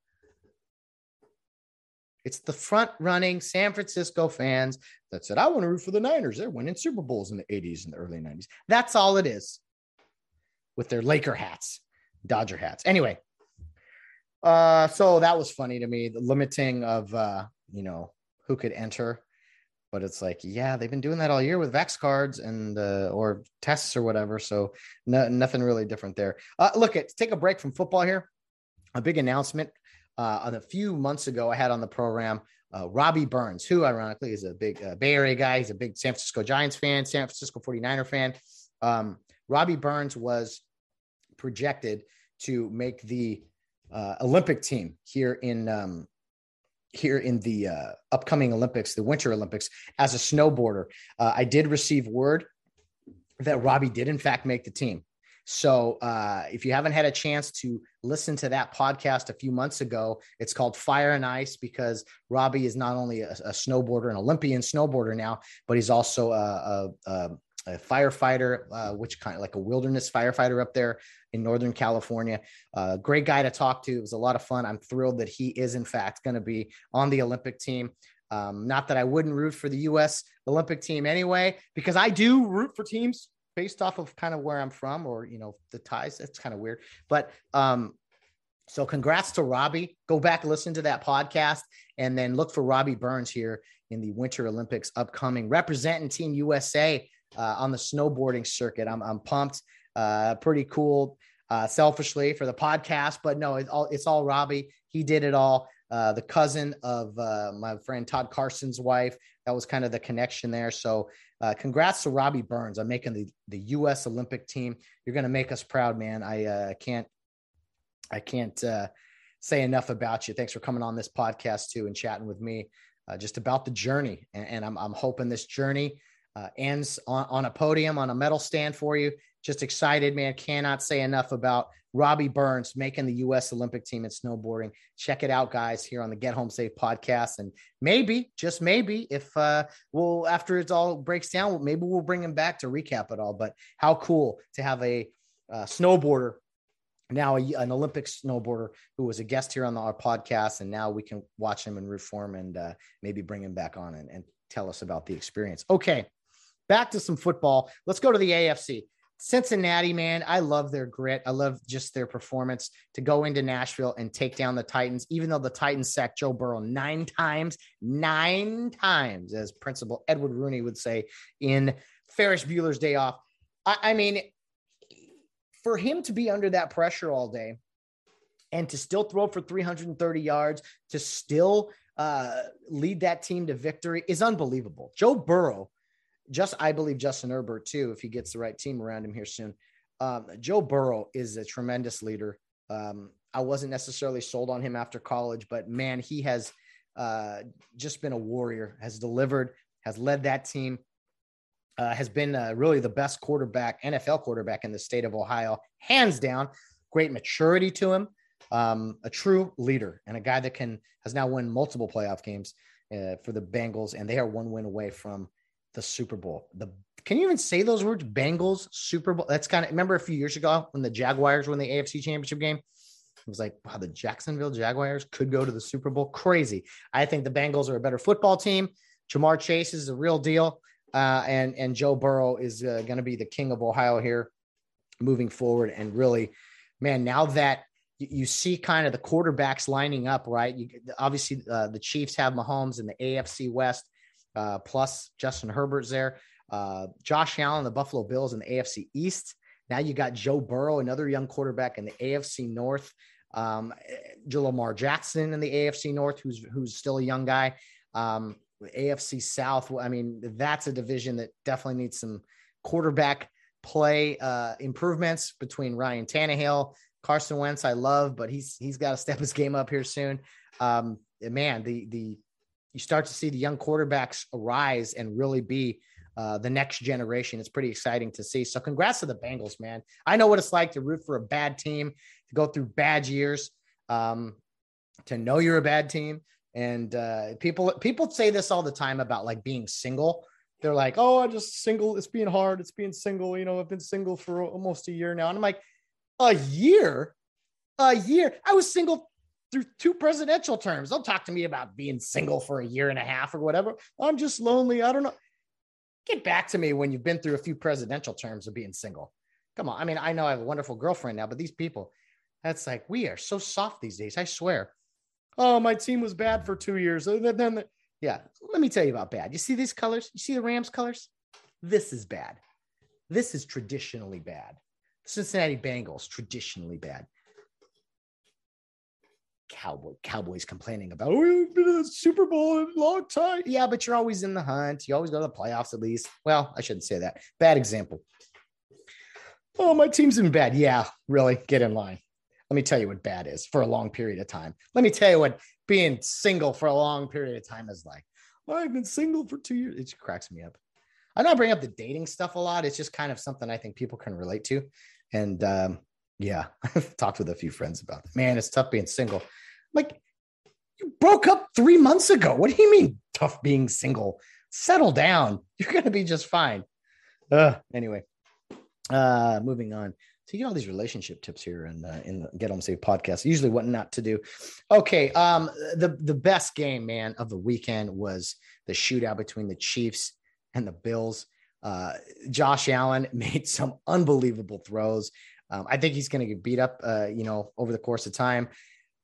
It's the front running San Francisco fans that said, I want to root for the Niners. They're winning Super Bowls in the 80s and the early 90s. That's all it is with their Laker hats, Dodger hats. Anyway, uh, so that was funny to me, the limiting of, uh, you know, who could enter. But it's like, yeah, they've been doing that all year with vax cards and uh, or tests or whatever. So no, nothing really different there. Uh, look, at take a break from football here. A big announcement uh, a few months ago, I had on the program uh, Robbie Burns, who ironically is a big uh, Bay Area guy. He's a big San Francisco Giants fan, San Francisco 49er fan. Um, Robbie Burns was projected to make the uh, Olympic team here in um, here in the uh, upcoming Olympics, the Winter Olympics, as a snowboarder. Uh, I did receive word that Robbie did in fact make the team. So uh, if you haven't had a chance to listen to that podcast a few months ago, it's called Fire and Ice because Robbie is not only a, a snowboarder, an Olympian snowboarder now, but he's also a, a, a firefighter, uh, which kind of like a wilderness firefighter up there in Northern California. Uh, great guy to talk to. It was a lot of fun. I'm thrilled that he is, in fact, going to be on the Olympic team. Um, not that I wouldn't root for the U.S. Olympic team anyway, because I do root for teams based off of kind of where I'm from or, you know, the ties. It's kind of weird. But um, so congrats to Robbie. Go back, listen to that podcast, and then look for Robbie Burns here in the Winter Olympics upcoming, representing Team USA uh, on the snowboarding circuit. I'm, I'm pumped. Uh, pretty cool. Uh, selfishly for the podcast, but no, it's all it's all Robbie. He did it all. Uh, the cousin of uh, my friend Todd Carson's wife. That was kind of the connection there. So uh, congrats to Robbie Burns on making the, the U.S. Olympic team. You're going to make us proud, man. I uh, can't I can't uh, say enough about you. Thanks for coming on this podcast too and chatting with me uh, just about the journey. And, and I'm, I'm hoping this journey uh, ends on, on a podium on a medal stand for you. Just excited, man. Cannot say enough about Robbie Burns making the U.S. Olympic team in snowboarding. Check it out, guys, here on the Get Home Safe podcast. And maybe, just maybe, if uh, we'll after it all breaks down, maybe we'll bring him back to recap it all. But how cool to have a uh, snowboarder now a, an Olympic snowboarder who was a guest here on the, our podcast, and now we can watch him and reform and uh, maybe bring him back on and, and tell us about the experience. Okay, back to some football. Let's go to the AFC. Cincinnati, man, I love their grit. I love just their performance to go into Nashville and take down the Titans, even though the Titans sacked Joe Burrow nine times, nine times, as Principal Edward Rooney would say in Ferris Bueller's Day Off. I, I mean, for him to be under that pressure all day and to still throw for 330 yards, to still uh, lead that team to victory is unbelievable. Joe Burrow just I believe Justin Herbert too, if he gets the right team around him here soon. Um, Joe Burrow is a tremendous leader. Um, I wasn't necessarily sold on him after college, but man, he has uh, just been a warrior, has delivered, has led that team, uh, has been uh, really the best quarterback, NFL quarterback in the state of Ohio, hands down. Great maturity to him, um, a true leader, and a guy that can has now won multiple playoff games uh, for the Bengals, and they are one win away from the Super Bowl. The can you even say those words? Bengals Super Bowl. That's kind of remember a few years ago when the Jaguars won the AFC Championship game. It was like, wow, the Jacksonville Jaguars could go to the Super Bowl. Crazy. I think the Bengals are a better football team. Ja'Marr Chase is a real deal, uh, and and Joe Burrow is uh, going to be the king of Ohio here, moving forward. And really, man, now that you see kind of the quarterbacks lining up, right? You, obviously, uh, the Chiefs have Mahomes in the AFC West uh, plus Justin Herbert's there. Uh, Josh Allen, the Buffalo Bills in the AFC East. Now you got Joe Burrow, another young quarterback in the AFC North. Um, Lamar Jackson in the AFC North, who's who's still a young guy. Um, AFC South. I mean, that's a division that definitely needs some quarterback play uh, improvements between Ryan Tannehill, Carson Wentz. I love, but he's he's got to step his game up here soon. Um, man, the the you start to see the young quarterbacks arise and really be uh, the next generation. It's pretty exciting to see. So, congrats to the Bengals, man. I know what it's like to root for a bad team, to go through bad years, um, to know you're a bad team. And uh, people people say this all the time about like being single. They're like, "Oh, I just single. It's being hard. It's being single. You know, I've been single for almost a year now." And I'm like, "A year? A year. I was single through two presidential terms. Don't talk to me about being single for a year and a half or whatever. I'm just lonely. I don't know. Get back to me when you've been through a few presidential terms of being single. Come on. I mean, I know I have a wonderful girlfriend now, but these people, that's like, we are so soft these days. I swear. Oh, my team was bad for two years. Then, yeah, let me tell you about bad. You see these colors? You see the Rams colors? This is bad. This is traditionally bad. Cincinnati Bengals, traditionally bad. Cowboy Cowboys complaining about oh, we've been in the Super Bowl in a long time. Yeah, but you're always in the hunt. You always go to the playoffs at least. Well, I shouldn't say that. Bad example. Oh, my team's been bad. Yeah, really. Get in line. Let me tell you what bad is for a long period of time. Let me tell you what being single for a long period of time is like. I've been single for two years. It cracks me up. I don't bring up the dating stuff a lot. It's just kind of something I think people can relate to. And um, yeah, I've talked with a few friends about it. Man, it's tough being single. Like, you broke up three months ago. What do you mean tough being single? Settle down. You're to be just fine. Uh, anyway, uh, moving on. So you get all these relationship tips here in uh, in the Get Home Safe podcast. Usually, what not to do. Okay, um, the the best game, man, of the weekend was the shootout between the Chiefs and the Bills. Uh, Josh Allen made some unbelievable throws. Um, I think he's going to get beat up, uh, you know, over the course of time.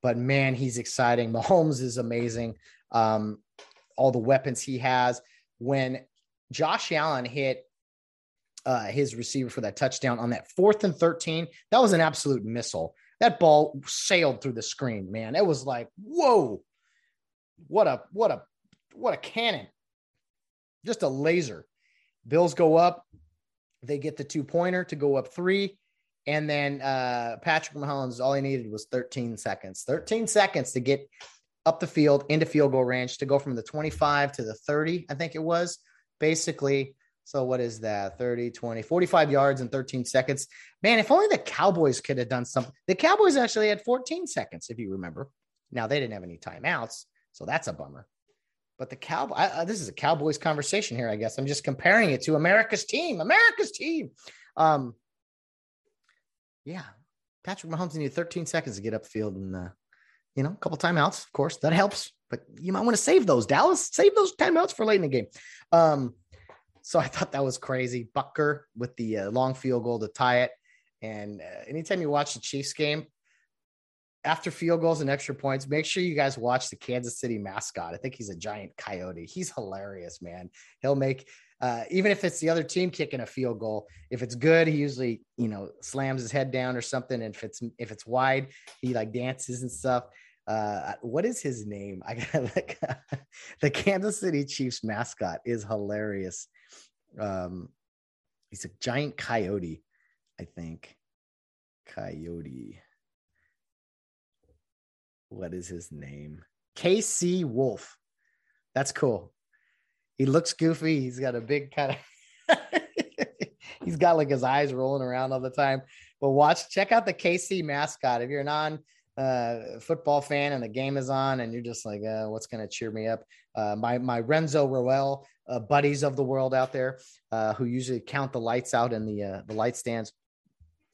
But man, he's exciting. Mahomes is amazing. Um, all the weapons he has. When Josh Allen hit uh, his receiver for that touchdown on that fourth and 13, that was an absolute missile. That ball sailed through the screen, man. It was like, whoa, what a, what a, what a cannon. Just a laser. Bills go up. They get the two pointer to go up three. And then uh, Patrick Mahomes, all he needed was 13 seconds. 13 seconds to get up the field into field goal range to go from the 25 to the 30, I think it was. Basically, so what is that? 30, 20, 45 yards in 13 seconds. Man, if only the Cowboys could have done something. The Cowboys actually had 14 seconds, if you remember. Now they didn't have any timeouts, so that's a bummer. But the Cowboy, this is a Cowboys conversation here, I guess. I'm just comparing it to America's team, America's team. Um, yeah, Patrick Mahomes needed 13 seconds to get up field and, uh, you know, a couple timeouts, of course, that helps. But you might want to save those, Dallas. Save those timeouts for late in the game. Um, so I thought that was crazy. Butker with the uh, long field goal to tie it. And uh, anytime you watch the Chiefs game, after field goals and extra points, make sure you guys watch the Kansas City mascot. I think he's a giant coyote. He's hilarious, man. He'll make uh, even if it's the other team kicking a field goal, if it's good, he usually you know slams his head down or something. And if it's if it's wide, he like dances and stuff. Uh, what is his name? I got like the Kansas City Chiefs mascot is hilarious. Um, he's a giant coyote, I think. Coyote. What is his name? KC Wolf. That's cool. He looks goofy. He's got a big kind of he's got like his eyes rolling around all the time. But watch, check out the KC mascot. If you're a non uh, football fan and the game is on and you're just like, uh, what's going to cheer me up? Uh, my, my Renzo Roel uh, buddies of the world out there uh, who usually count the lights out in the, uh, the light stands.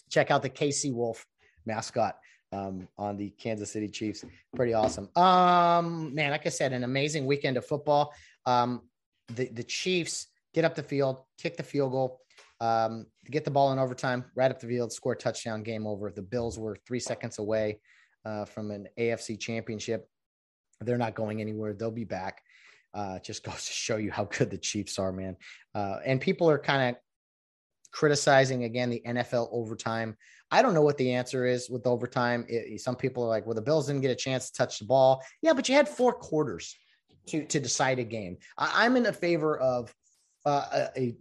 Check out the KC Wolf mascot um, on the Kansas City Chiefs. Pretty awesome. Um, man, like I said, an amazing weekend of football. Um, the, the Chiefs get up the field, kick the field goal, um, get the ball in overtime, right up the field, score touchdown, game over. The Bills were three seconds away uh, from an AFC championship. They're not going anywhere. They'll be back. Uh, just goes to show you how good the Chiefs are, man. Uh, and people are kind of criticizing again the NFL overtime. I don't know what the answer is with overtime. It, some people are like, well, the Bills didn't get a chance to touch the ball. Yeah, but you had four quarters to to decide a game. I, am in a favor of uh, a, a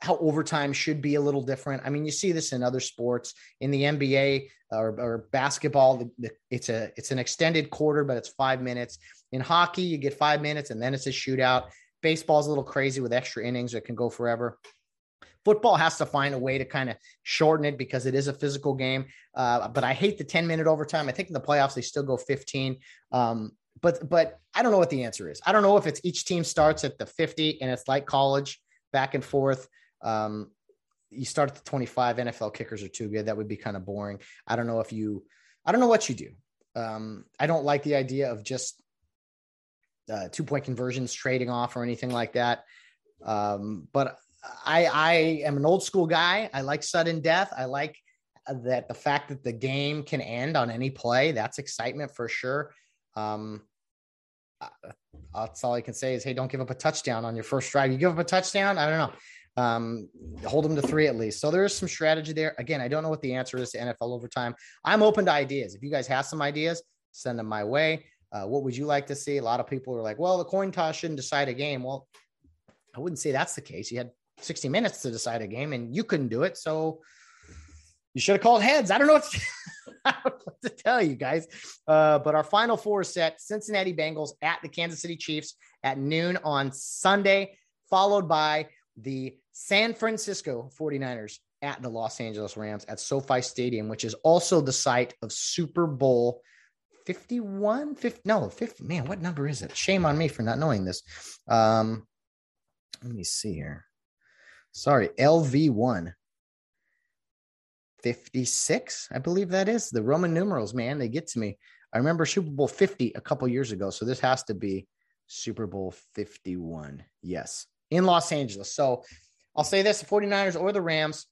how overtime should be a little different. I mean, you see this in other sports, in the NBA or, or basketball. The, the, it's a it's an extended quarter, but it's five minutes. In hockey, you get five minutes, and then it's a shootout. Baseball's a little crazy with extra innings; it can go forever. Football has to find a way to kind of shorten it because it is a physical game. Uh, but I hate the 10 minute overtime. I think in the playoffs, they still go 15. Um, but but I don't know what the answer is. I don't know if it's each team starts at the 50 and it's like college back and forth. Um, you start at the 25. NFL kickers are too good. That would be kind of boring. I don't know if you I don't know what you do. Um, I don't like the idea of just uh, two point conversions trading off or anything like that. Um, but I, I am an old school guy. I like sudden death. I like that the fact that the game can end on any play. That's excitement for sure. Um, uh, that's all I can say is, hey, don't give up a touchdown on your first drive. You give up a touchdown, I don't know. Um, hold them to three at least. So there is some strategy there. Again, I don't know what the answer is to NFL overtime. I'm open to ideas. If you guys have some ideas, send them my way. Uh, what would you like to see? A lot of people are like, well, the coin toss shouldn't decide a game. Well, I wouldn't say that's the case. You had 60 minutes to decide a game and you couldn't do it. So you should have called heads. I don't know what to, what to tell you guys. Uh, but our final four is set Cincinnati Bengals at the Kansas City Chiefs at noon on Sunday, followed by the San Francisco 49ers at the Los Angeles Rams at SoFi Stadium, which is also the site of Super Bowl 51. 50, no, 50. Man, what number is it? Shame on me for not knowing this. Um, let me see here. Sorry, LVI. 56, I believe that is the Roman numerals, man. They get to me. I remember Super Bowl 50 a couple years ago. So this has to be Super Bowl 51. Yes, in Los Angeles. So I'll say this the 49ers or the Rams,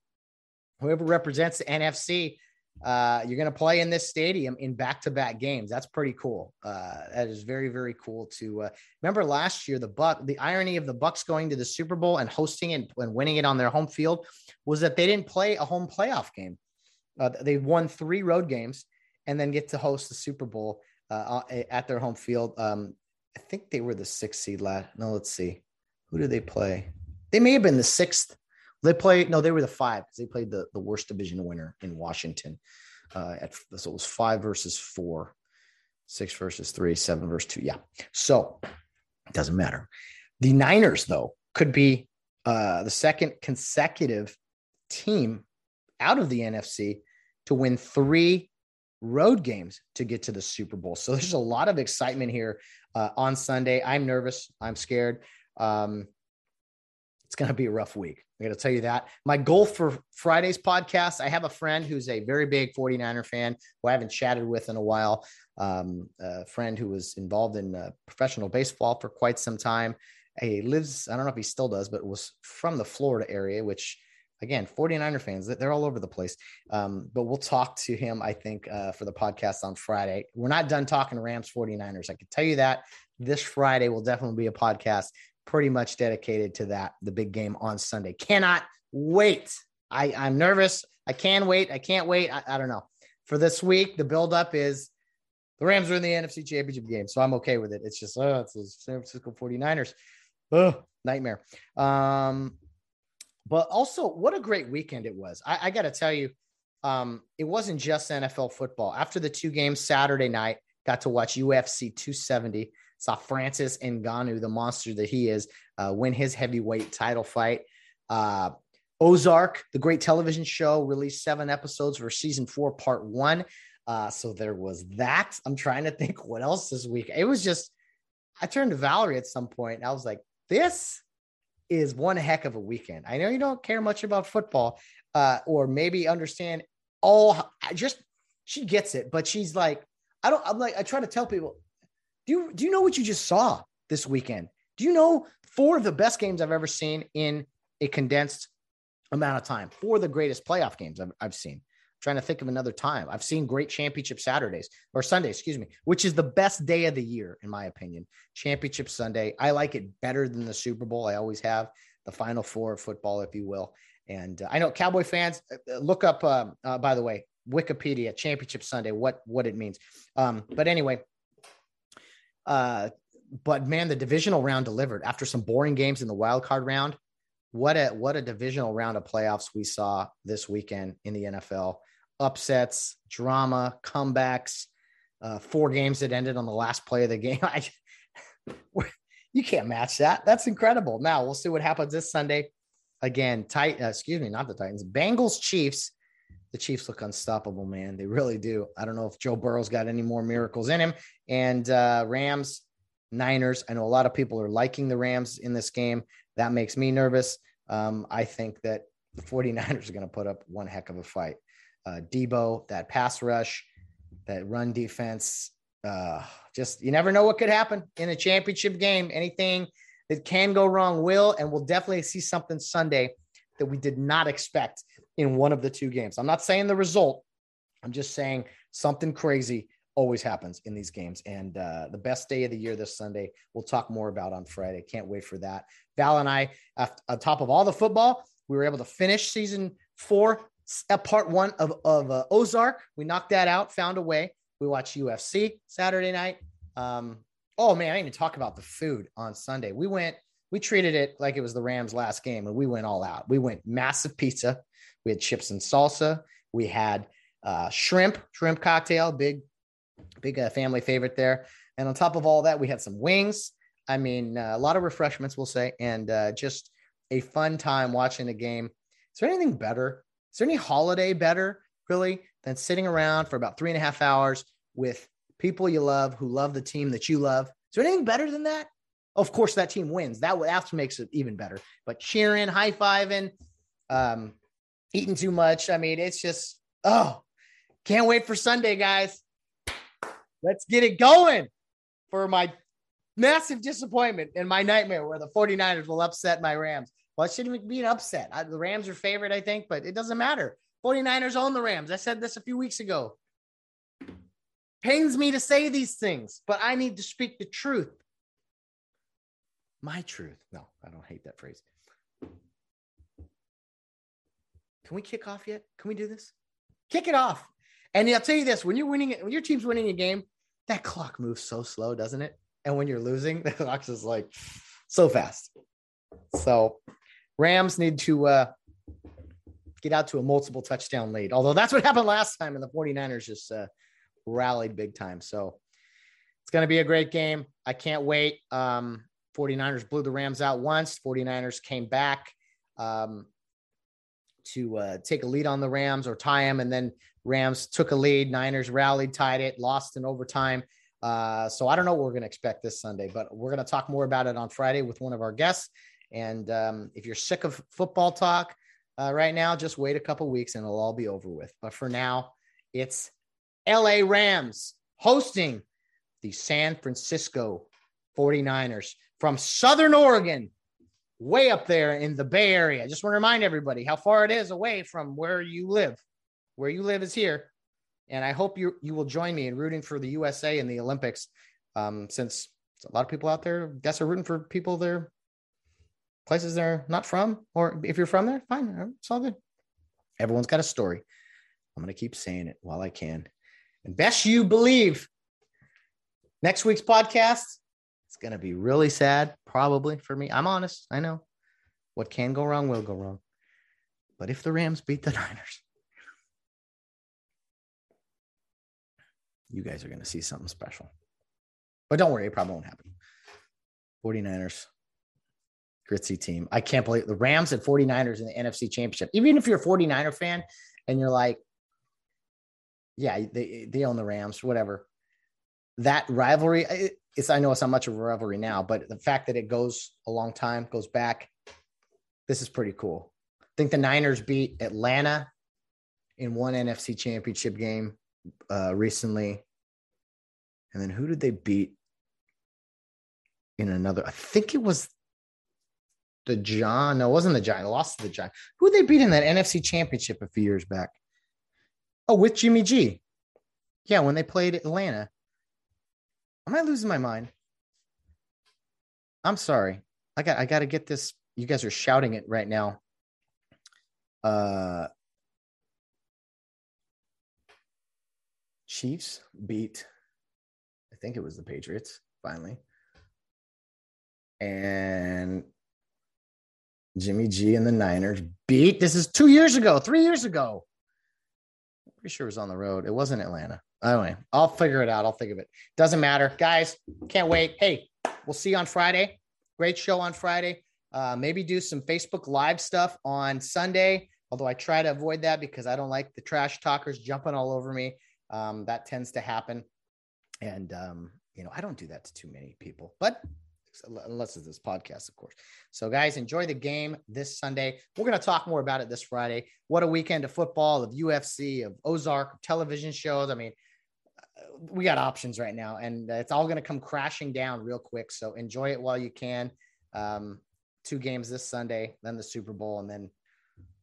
whoever represents the NFC, uh, you're going to play in this stadium in back-to-back games. That's pretty cool. Uh, that is very, very cool to uh, remember. Last year, the Buck, the irony of the Bucks going to the Super Bowl and hosting it and winning it on their home field was that they didn't play a home playoff game. Uh, they won three road games and then get to host the Super Bowl uh, at their home field. Um, I think they were the sixth seed last. No, let's see. Who did they play? They may have been the sixth they played no, they were the five because they played the, the worst division winner in Washington. Uh, at so it was five versus four, six versus three, seven versus two. Yeah. So it doesn't matter. The Niners, though, could be uh, the second consecutive team out of the NFC to win three road games to get to the Super Bowl. So there's a lot of excitement here uh, on Sunday. I'm nervous. I'm scared. Um, it's going to be a rough week. I'm going to tell you that. My goal for Friday's podcast, I have a friend who's a very big 49er fan who I haven't chatted with in a while. Um, a friend who was involved in uh, professional baseball for quite some time. He lives, I don't know if he still does, but was from the Florida area, which again, 49er fans, they're all over the place. Um, but we'll talk to him, I think, uh, for the podcast on Friday. We're not done talking Rams 49ers. I can tell you that this Friday will definitely be a podcast pretty much dedicated to that, the big game on Sunday. Cannot wait. I, I'm nervous. I can wait. I can't wait. I, I don't know. For this week, the buildup is the Rams are in the NFC Championship game, so I'm okay with it. It's just, oh, it's the San Francisco 49ers. Oh, nightmare. Um, but also, what a great weekend it was. I, I got to tell you, um, it wasn't just NFL football. After the two games Saturday night, got to watch UFC 270 saw Francis Ngannou, the monster that he is, uh, win his heavyweight title fight. Uh, Ozark, the great television show, released seven episodes for season four, part one. Uh, so there was that. I'm trying to think what else this week. It was just, I turned to Valerie at some point and I was like, this is one heck of a weekend. I know you don't care much about football uh, or maybe understand all, just, she gets it, but she's like, I don't, I'm like, I try to tell people, do you do you know what you just saw this weekend? Do you know four of the best games I've ever seen in a condensed amount of time? Four of the greatest playoff games I've, I've seen. Trying to think of another time. I've seen great championship Saturdays or Sundays, excuse me, which is the best day of the year, in my opinion. Championship Sunday. I like it better than the Super Bowl. I always have the final four of football, if you will. And uh, I know Cowboy fans uh, look up, uh, uh, by the way, Wikipedia Championship Sunday, what what it means. Um, but anyway, uh, but man, the divisional round delivered after some boring games in the wild card round. What a what a divisional round of playoffs we saw this weekend in the NFL. Upsets, drama, comebacks, uh, four games that ended on the last play of the game. I, you can't match that. That's incredible. Now we'll see what happens this Sunday. Again, tight. Uh, excuse me, not the Titans. Bengals, Chiefs the Chiefs look unstoppable, man. They really do. I don't know if Joe Burrow's got any more miracles in him. And uh, Rams, Niners. I know a lot of people are liking the Rams in this game. That makes me nervous. Um, I think that the 49ers are going to put up one heck of a fight. Uh, Deebo, that pass rush, that run defense. Uh, just you never know what could happen in a championship game. Anything that can go wrong will, and we'll definitely see something Sunday that we did not expect in one of the two games. I'm not saying the result. I'm just saying something crazy always happens in these games. And uh, the best day of the year this Sunday, we'll talk more about on Friday. Can't wait for that. Val and I, on top of all the football, we were able to finish season four, uh, part one of, of uh, Ozark. We knocked that out, found a way. We watched UFC Saturday night. Um, oh man, I didn't even talk about the food on Sunday. We went, we treated it like it was the Rams' last game, and we went all out. We went massive pizza. We had chips and salsa. We had uh, shrimp, shrimp cocktail, big big uh, family favorite there. And on top of all that, we had some wings. I mean, uh, a lot of refreshments, we'll say, and uh, just a fun time watching the game. Is there anything better? Is there any holiday better, really, than sitting around for about three and a half hours with people you love who love the team that you love? Is there anything better than that? Of course, that team wins. That that makes it even better. But cheering, high fiving, um, eating too much. I mean, it's just oh, can't wait for Sunday, guys. Let's get it going for my massive disappointment and my nightmare where the 49ers will upset my Rams. It shouldn't be an upset. I, the Rams are favorite, I think, but it doesn't matter. 49ers own the Rams. I said this a few weeks ago. Pains me to say these things, but I need to speak the truth. My truth. No, I don't hate that phrase. Can we kick off yet? Can we do this? Kick it off. And I'll tell you this: when you're winning, when your team's winning a game, that clock moves so slow, doesn't it? And when you're losing, the clock is like so fast. So Rams need to uh, get out to a multiple touchdown lead. Although that's what happened last time, and the 49ers just uh, rallied big time. So it's going to be a great game. I can't wait. Um, 49ers blew the Rams out once. 49ers came back um, to uh, take a lead on the Rams or tie them, and then Rams took a lead. Niners rallied, tied it, lost in overtime. Uh, so I don't know what we're going to expect this Sunday, but we're going to talk more about it on Friday with one of our guests. And um, if you're sick of football talk uh, right now, just wait a couple weeks and it'll all be over with. But for now, it's LA Rams hosting the San Francisco 49ers from Southern Oregon, way up there in the Bay Area. I just want to remind everybody how far it is away from where you live. Where you live is here. And I hope you you will join me in rooting for the USA in the Olympics. Um, since a lot of people out there, I guess, are rooting for people there, places they're not from, or if you're from there, fine, uh, it's all good. Everyone's got a story. I'm going to keep saying it while I can. And best you believe, next week's podcast, it's going to be really sad, probably for me. I'm honest. I know what can go wrong will go wrong. But if the Rams beat the Niners, you guys are going to see something special. But don't worry, it probably won't happen. 49ers, gritzy team. I can't believe the Rams and 49ers in the NFC Championship. Even if you're a 49er fan and you're like, yeah, they, they own the Rams, whatever. That rivalry, it's I know it's not much of a rivalry now, but the fact that it goes a long time, goes back, this is pretty cool. I think the Niners beat Atlanta in one NFC championship game uh, recently. And then who did they beat in another? I think it was the John. No, it wasn't the Giant. Lost to the Giant. Who they beat in that NFC championship a few years back? Oh, with Jimmy G. Yeah, when they played Atlanta. Am I losing my mind? I'm sorry. I got I got to get this. You guys are shouting it right now. Uh Chiefs beat, I think it was the Patriots finally. And Jimmy G and the Niners beat. This is two years ago, three years ago. I'm pretty sure it was on the road. It wasn't Atlanta. Anyway, I'll figure it out. I'll think of it. Doesn't matter. Guys, can't wait. Hey, we'll see you on Friday. Great show on Friday. Uh, maybe do some Facebook Live stuff on Sunday, although I try to avoid that because I don't like the trash talkers jumping all over me. Um, that tends to happen. And, um, you know, I don't do that to too many people, but unless it's this podcast, of course. So, guys, enjoy the game this Sunday. We're going to talk more about it this Friday. What a weekend of football, of UFC, of Ozark, television shows. I mean, we got options right now, and it's all going to come crashing down real quick. So enjoy it while you can. Um, two games this Sunday, then the Super Bowl, and then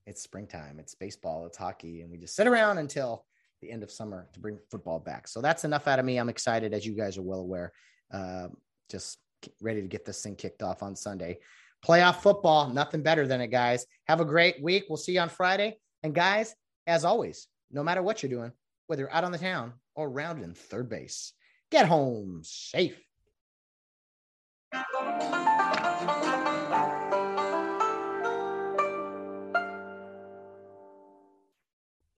it's springtime. It's baseball, it's hockey, and we just sit around until the end of summer to bring football back. So that's enough out of me. I'm excited, as you guys are well aware. Uh, just ready to get this thing kicked off on Sunday. Playoff football, nothing better than it, guys. Have a great week. We'll see you on Friday. And guys, as always, no matter what you're doing, whether out on the town or rounding third base, get home safe.